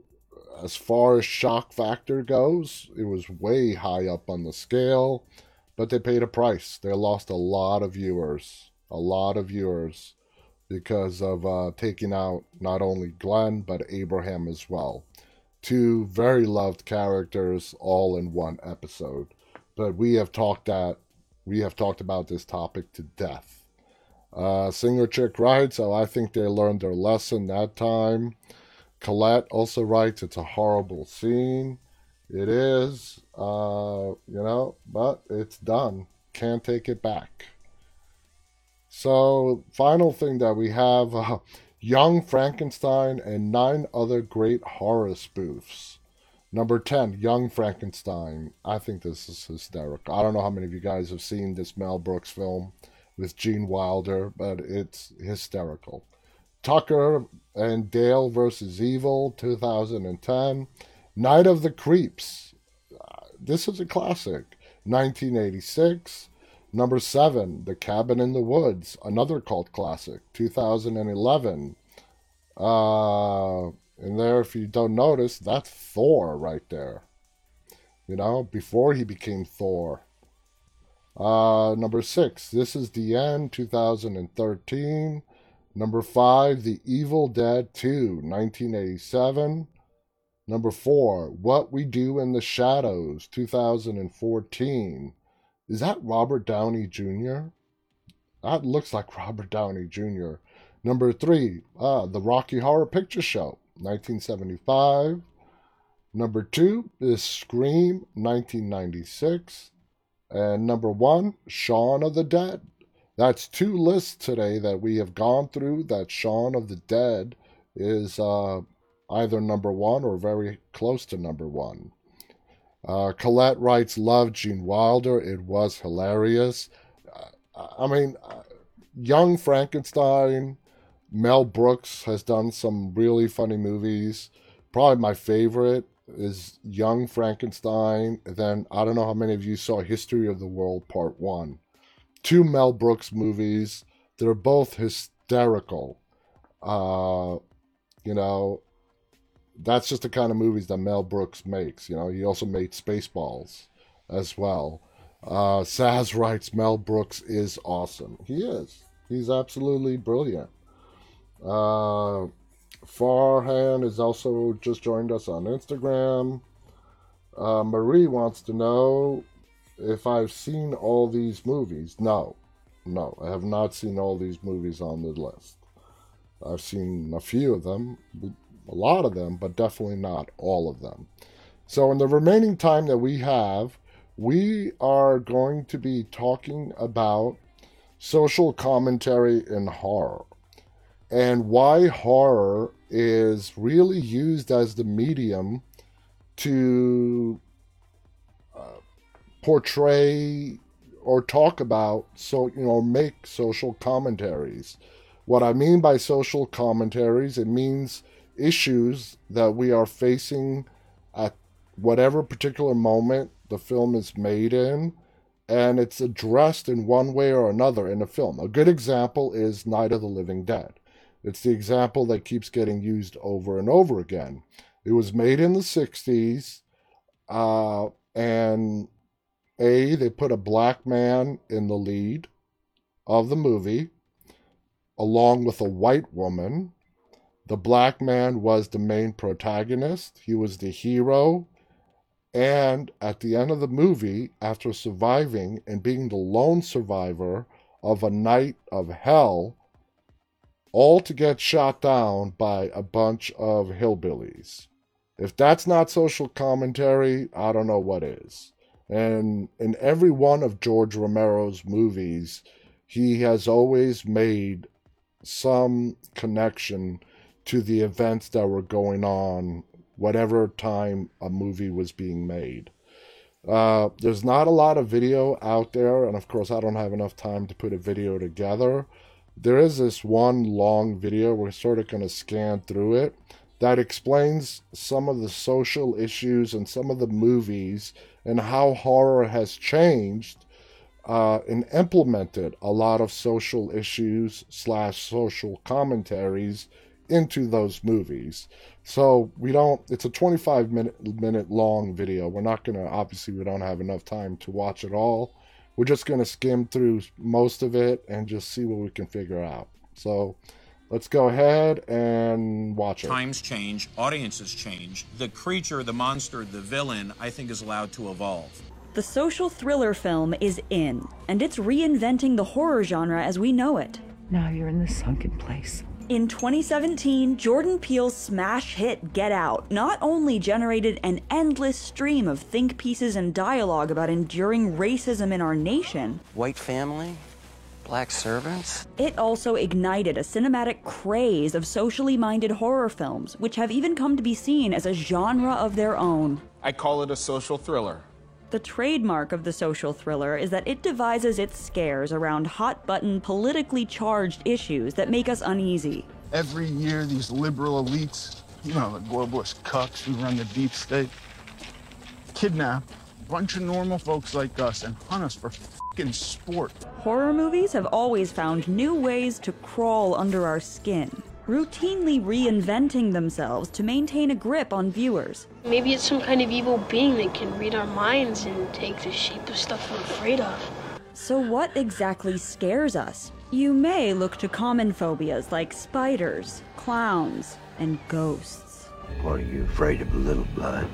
S1: as far as shock factor goes, it was way high up on the scale, but they paid a price. They lost a lot of viewers, a lot of viewers, because of uh, taking out not only Glenn but Abraham as well. Two very loved characters all in one episode. But we have talked that we have talked about this topic to death. Uh, Singer Chick writes, so I think they learned their lesson that time. Colette also writes, it's a horrible scene. It is, uh, you know, but it's done. Can't take it back. So, final thing that we have uh, Young Frankenstein and nine other great horror spoofs. Number 10, Young Frankenstein. I think this is hysterical. I don't know how many of you guys have seen this Mel Brooks film with Gene Wilder, but it's hysterical. Tucker and Dale versus Evil, 2010. Night of the Creeps. This is a classic. 1986. Number seven, The Cabin in the Woods, another cult classic, 2011. Uh, and there, if you don't notice, that's Thor right there. You know, before he became Thor. Uh, number six, This is the End, 2013. Number five, The Evil Dead 2, 1987. Number four, What We Do in the Shadows, 2014. Is that Robert Downey Jr.? That looks like Robert Downey Jr. Number three, uh, The Rocky Horror Picture Show, 1975. Number two is Scream, 1996. And number one, Shaun of the Dead, that's two lists today that we have gone through that Shaun of the Dead is uh, either number one or very close to number one. Uh, Colette writes, Love Gene Wilder. It was hilarious. Uh, I mean, uh, Young Frankenstein, Mel Brooks has done some really funny movies. Probably my favorite is Young Frankenstein. Then I don't know how many of you saw History of the World Part 1 two Mel Brooks movies. They're both hysterical. Uh, you know, that's just the kind of movies that Mel Brooks makes. You know, he also made Spaceballs as well. Uh, Saz writes Mel Brooks is awesome. He is. He's absolutely brilliant. Uh, Farhan has also just joined us on Instagram. Uh, Marie wants to know if I've seen all these movies. No, no, I have not seen all these movies on the list. I've seen a few of them, a lot of them, but definitely not all of them. So, in the remaining time that we have, we are going to be talking about social commentary in horror and why horror is really used as the medium to uh, portray or talk about so you know make social commentaries. What i mean by social commentaries it means issues that we are facing at whatever particular moment the film is made in and it's addressed in one way or another in a film. A good example is night of the living dead it's the example that keeps getting used over and over again it was made in the 60s uh, and a, they put a black man in the lead of the movie, along with a white woman. The black man was the main protagonist, he was the hero. And at the end of the movie, after surviving and being the lone survivor of a night of hell, all to get shot down by a bunch of hillbillies. If that's not social commentary, I don't know what is. And in every one of George Romero's movies, he has always made some connection to the events that were going on, whatever time a movie was being made. Uh, there's not a lot of video out there, and of course, I don't have enough time to put a video together. There is this one long video, we're sort of going to scan through it, that explains some of the social issues and some of the movies and how horror has changed uh, and implemented a lot of social issues slash social commentaries into those movies. So we don't. It's a 25 minute minute long video. We're not gonna. Obviously, we don't have enough time to watch it all. We're just gonna skim through most of it and just see what we can figure out. So. Let's go ahead and watch it.
S2: Times change, audiences change. The creature, the monster, the villain, I think is allowed to evolve.
S3: The social thriller film is in, and it's reinventing the horror genre as we know it.
S4: Now you're in the sunken place.
S3: In 2017, Jordan Peele's smash hit Get Out not only generated an endless stream of think pieces and dialogue about enduring racism in our nation,
S5: White family? Black servants?
S3: it also ignited a cinematic craze of socially minded horror films, which have even come to be seen as a genre of their own.
S6: I call it a social thriller.
S3: The trademark of the social thriller is that it devises its scares around hot button, politically charged issues that make us uneasy.
S7: Every year, these liberal elites, you know, the globalist cucks who run the deep state, kidnap a bunch of normal folks like us and hunt us for fucking sport.
S3: Horror movies have always found new ways to crawl under our skin, routinely reinventing themselves to maintain a grip on viewers.
S8: Maybe it's some kind of evil being that can read our minds and take the shape of stuff we're afraid of.
S3: So, what exactly scares us? You may look to common phobias like spiders, clowns, and ghosts.
S9: What Are you afraid of a little blood?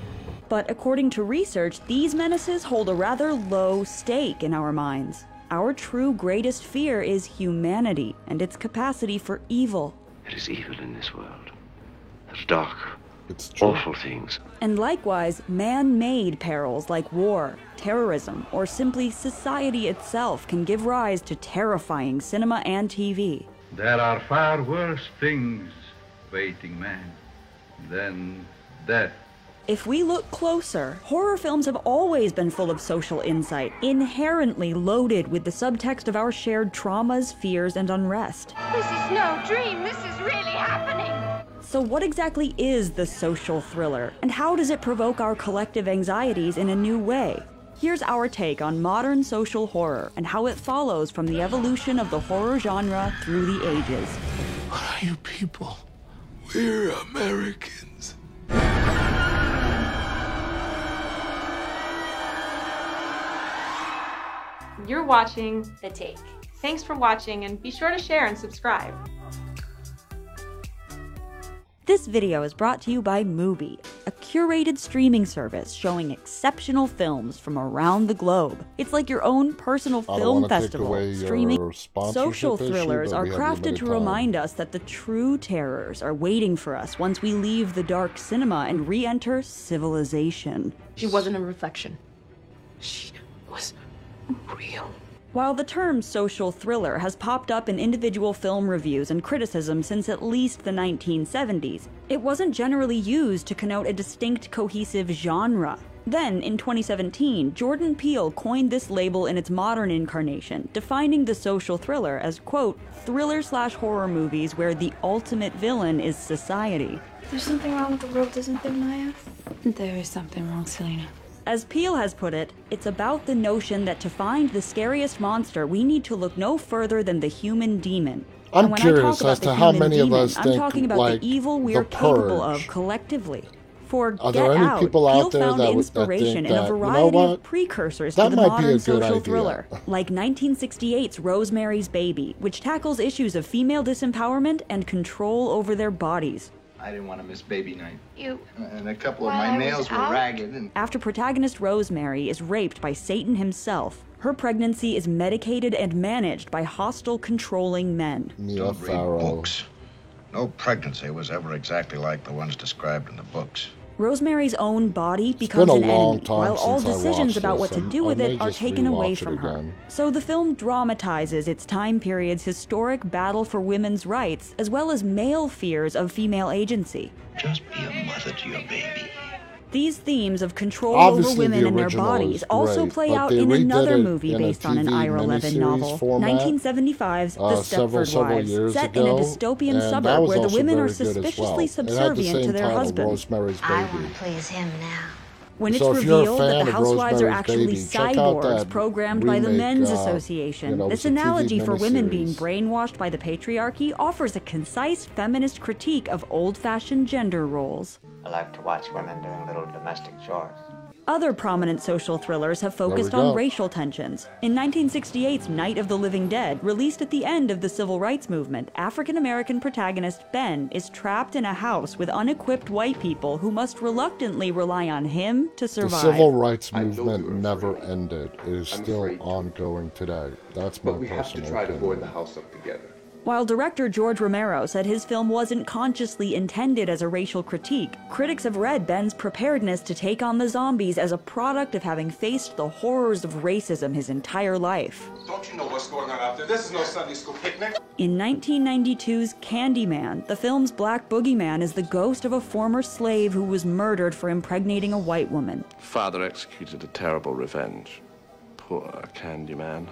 S3: But according to research, these menaces hold a rather low stake in our minds. Our true greatest fear is humanity and its capacity for evil.
S9: There is evil in this world. There's dark,
S1: It's true.
S9: awful things.
S3: And likewise, man made perils like war, terrorism, or simply society itself can give rise to terrifying cinema and TV.
S10: There are far worse things waiting man than death.
S3: If we look closer, horror films have always been full of social insight, inherently loaded with the subtext of our shared traumas, fears, and unrest.
S11: This is no dream. This is really happening.
S3: So, what exactly is the social thriller, and how does it provoke our collective anxieties in a new way? Here's our take on modern social horror and how it follows from the evolution of the horror genre through the ages.
S7: What are you people?
S9: We're Americans.
S12: You're watching The Take. Thanks for watching and be sure to share and subscribe.
S3: This video is brought to you by Mubi, a curated streaming service showing exceptional films from around the globe. It's like your own personal film festival. streaming social thrillers
S1: but
S3: are crafted to
S1: time.
S3: remind us that the true terrors are waiting for us once we leave the dark cinema and re-enter civilization.
S4: She wasn't a reflection. She was real.
S3: While the term social thriller has popped up in individual film reviews and criticism since at least the 1970s, it wasn't generally used to connote a distinct cohesive genre. Then, in 2017, Jordan Peele coined this label in its modern incarnation, defining the social thriller as, quote, thriller slash horror movies where the ultimate villain is society.
S11: There's something wrong with the world, isn't there, Maya?
S4: There is something wrong, Selena.
S3: As Peele has put it, it's about the notion that to find the scariest monster, we need to look no further than the human demon.
S1: I'm
S3: and when I
S1: curious
S3: talk about
S1: as to how many of
S3: demon,
S1: us
S3: I'm
S1: think,
S3: talking about
S1: like,
S3: the evil we're capable of collectively. For
S1: Are
S3: Get
S1: there any
S3: Out,
S1: people out
S3: Peele
S1: there
S3: found
S1: that would- that
S3: inspiration in a
S1: that, you know
S3: variety of precursors
S1: That
S3: to the
S1: might be a
S3: modern social
S1: idea.
S3: thriller, *laughs* like 1968's Rosemary's Baby, which tackles issues of female disempowerment and control over their bodies.
S13: I didn't want to miss baby night.
S11: You.
S13: And a couple of my nails were
S11: out?
S13: ragged and
S3: After protagonist Rosemary is raped by Satan himself, Her pregnancy is medicated and managed by hostile, controlling men.
S1: Mia
S14: Don't read
S1: Farrow.
S14: books. No pregnancy was ever exactly like the ones described in the books.
S3: Rosemary's own body becomes an
S1: long
S3: enemy,
S1: time
S3: while all decisions about
S1: this,
S3: what to do with it are taken away from her.
S1: again.
S3: So the film dramatizes its time period's historic battle for women's rights, as well as male fears of female agency.
S9: Just be a mother to your baby.
S3: These themes of control
S1: Obviously,
S3: over women
S1: the
S3: and their bodies
S1: is
S3: also
S1: great,
S3: play out in another movie
S1: in
S3: based on an
S1: TV
S3: Ira Levin novel,
S1: format,
S3: 1975's
S1: uh,
S3: The Stepford
S1: several
S3: Wives,
S1: years
S3: set
S1: ago,
S3: in a dystopian suburb where the women are
S1: very good as well.
S3: suspiciously
S1: the
S3: subservient to their
S1: title,
S3: husbands.
S11: I
S1: Baby.
S11: want to please him now.
S3: When it's
S1: So if
S3: revealed that the housewives are actually
S1: Baby,
S3: cyborgs
S1: that
S3: programmed by the Men's
S1: uh,
S3: Association,
S1: you know,
S3: this
S1: it's a TV
S3: analogy for women being brainwashed by the patriarchy offers a concise feminist critique of old fashioned gender roles.
S13: I like to watch women doing little domestic chores.
S3: Other prominent social thrillers have focused on racial tensions. In 1968's Night of the Living Dead, released at the end of the civil rights movement, African American protagonist Ben is trapped in a house with unequipped white people who must reluctantly rely on him to survive.
S1: The civil rights movement never ended. It is still ongoing today. That's my
S15: But we have to
S1: personal
S15: try to
S1: opinion.
S15: board the house up together.
S3: While director George Romero said his film wasn't consciously intended as a racial critique, critics have read Ben's preparedness to take on the zombies as a product of having faced the horrors of racism his entire life.
S16: Don't you know what's going on out there? This is no Sunday school picnic.
S3: In 1992's Candyman, the film's Black Boogeyman is the ghost of a former slave who was murdered for impregnating a white woman.
S17: Father executed a terrible revenge. Poor Candyman.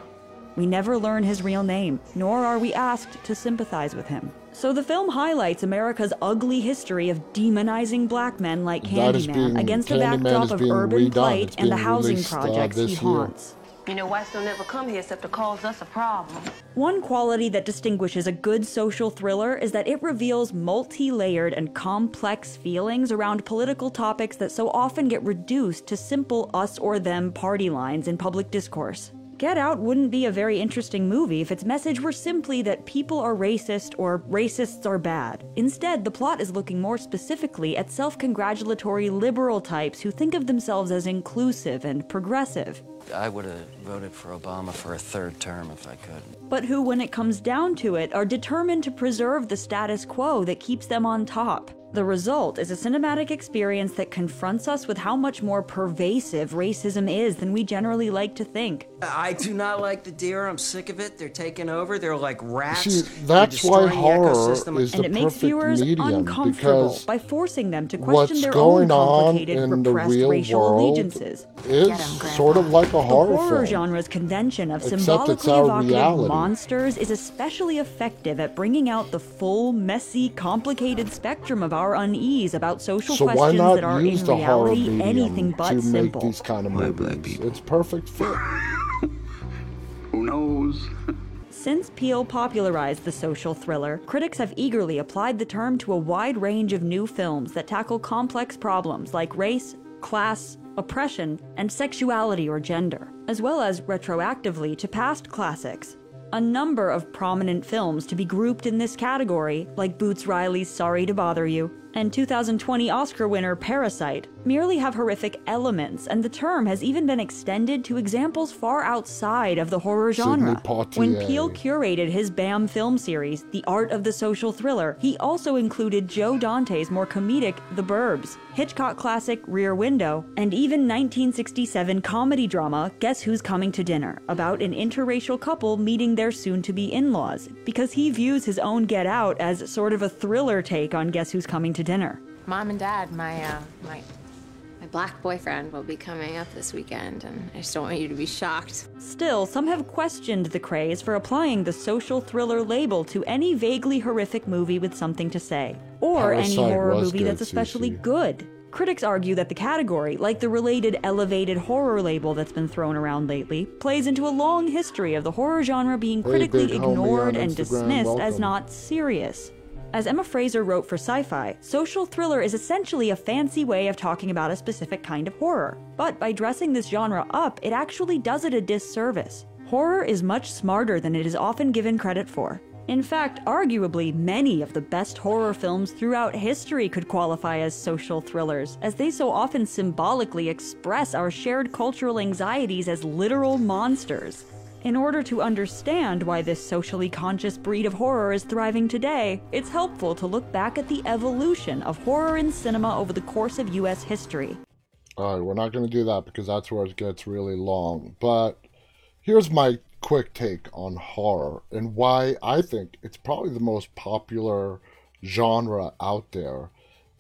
S3: We never learn his real name, nor are we asked to sympathize with him. So the film highlights America's ugly history of demonizing black men like Candyman against the backdrop of urban
S1: redone.
S3: plight and the housing
S1: released, uh,
S3: projects he
S1: this year.
S3: haunts.
S4: You know, whites don't ever come here except to cause us a problem.
S3: One quality that distinguishes a good social thriller is that it reveals multi layered and complex feelings around political topics that so often get reduced to simple us or them party lines in public discourse. Get Out wouldn't be a very interesting movie if its message were simply that people are racist or racists are bad. Instead, the plot is looking more specifically at self congratulatory liberal types who think of themselves as inclusive and progressive.
S5: I would have voted for Obama for a third term if I could.
S3: but who, when it comes down to it, are determined to preserve the status quo that keeps them on top. The result is a cinematic experience that confronts us with how much more pervasive racism is than we generally like to think.
S5: I do not like the deer. I'm sick of it. They're taking over. They're like rats.
S1: See, that's why
S5: destroying the
S1: horror
S5: ecosystem.
S1: is
S3: and
S1: the
S3: it makes
S1: perfect
S3: viewers
S1: medium
S3: uncomfortable
S1: because
S3: by forcing them to question their
S1: going
S3: own
S1: on
S3: complicated,
S1: in the
S3: repressed
S1: real
S3: racial allegiances.
S1: is sort of like a horror,
S3: The
S1: horror,
S3: horror
S1: film.
S3: genre's convention of
S1: Except
S3: symbolically evocative
S1: reality.
S3: monsters is especially effective at bringing out the full, messy, complicated spectrum of our unease about social
S1: So
S3: questions
S1: not
S3: that are
S1: use
S3: in
S1: the
S3: reality anything but
S1: to
S3: simple.
S1: make these kind of movies? It's perfect fit. *laughs*
S16: Who knows? *laughs*
S3: Since Peele popularized the social thriller, critics have eagerly applied the term to a wide range of new films that tackle complex problems like race, class, oppression, and sexuality or gender, as well as retroactively to past classics. A number of prominent films to be grouped in this category, like Boots Riley's Sorry to Bother You and 2020 Oscar winner Parasite, merely have horrific elements, and the term has even been extended to examples far outside of the horror genre. When Peele curated his BAM film series, The Art of the Social Thriller, he also included Joe Dante's more comedic The Burbs, Hitchcock classic Rear Window, and even 1967 comedy drama Guess Who's Coming to Dinner, about an interracial couple meeting their soon to be in laws, because he views his own Get Out as sort of a thriller take on Guess Who's Coming to Dinner.
S18: Mom and Dad, my uh, my my black boyfriend will be coming up this weekend, and I just don't want you to be shocked.
S3: Still, some have questioned the craze for applying the social thriller label to any vaguely horrific movie with something to say, or any horror movie
S1: good,
S3: that's especially
S1: Cece.
S3: good. Critics argue that the category, like the related elevated horror label that's been thrown around lately, plays into a long history of the horror genre being critically
S1: big homie
S3: ignored and
S1: Instagram,
S3: dismissed as not serious. As Emma Fraser wrote for Sci Fi, social thriller is essentially a fancy way of talking about a specific kind of horror. But by dressing this genre up, it actually does it a disservice. Horror is much smarter than it is often given credit for. In fact, arguably, many of the best horror films throughout history could qualify as social thrillers, as they so often symbolically express our shared cultural anxieties as literal monsters. In order to understand why this socially conscious breed of horror is thriving today, it's helpful to look back at the evolution of horror in cinema over the course of US history.
S1: All right, we're not going to do that because that's where it gets really long. But here's my quick take on horror and why I think it's probably the most popular genre out there.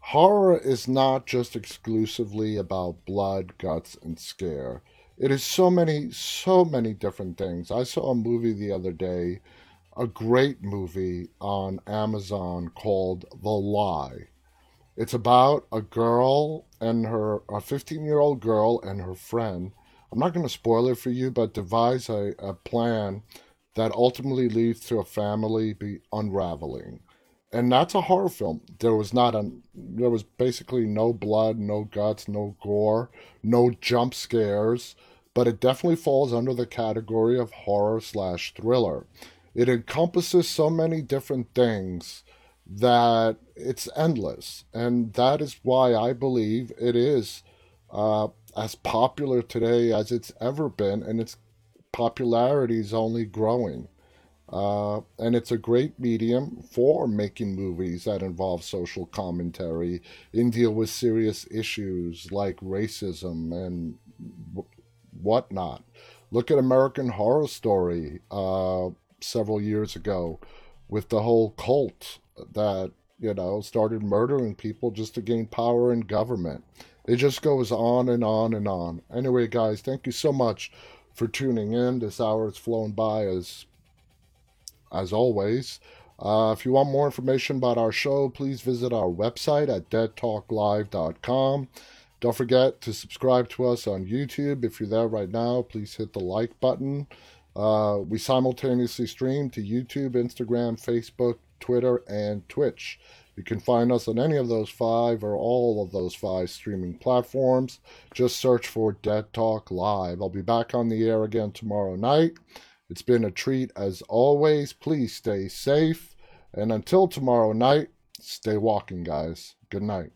S1: Horror is not just exclusively about blood, guts, and scare. It is so many, so many different things. I saw a movie the other day, a great movie on Amazon called The Lie. It's about a girl and her, a 15 year old girl and her friend. I'm not going to spoil it for you, but devise a, a plan that ultimately leads to a family be unraveling. And that's a horror film. There was not a, there was basically no blood, no guts, no gore, no jump scares but it definitely falls under the category of horror slash thriller. It encompasses so many different things that it's endless, and that is why I believe it is uh, as popular today as it's ever been, and its popularity is only growing. Uh, and it's a great medium for making movies that involve social commentary and deal with serious issues like racism and whatnot. Look at American Horror Story uh, several years ago with the whole cult that, you know, started murdering people just to gain power in government. It just goes on and on and on. Anyway, guys, thank you so much for tuning in. This hour has flown by as as always. Uh, if you want more information about our show, please visit our website at deadtalklive.com. Don't forget to subscribe to us on YouTube. If you're there right now, please hit the like button. Uh, we simultaneously stream to YouTube, Instagram, Facebook, Twitter, and Twitch. You can find us on any of those five or all of those five streaming platforms. Just search for Dead Talk Live. I'll be back on the air again tomorrow night. It's been a treat as always. Please stay safe. And until tomorrow night, stay walking, guys. Good night.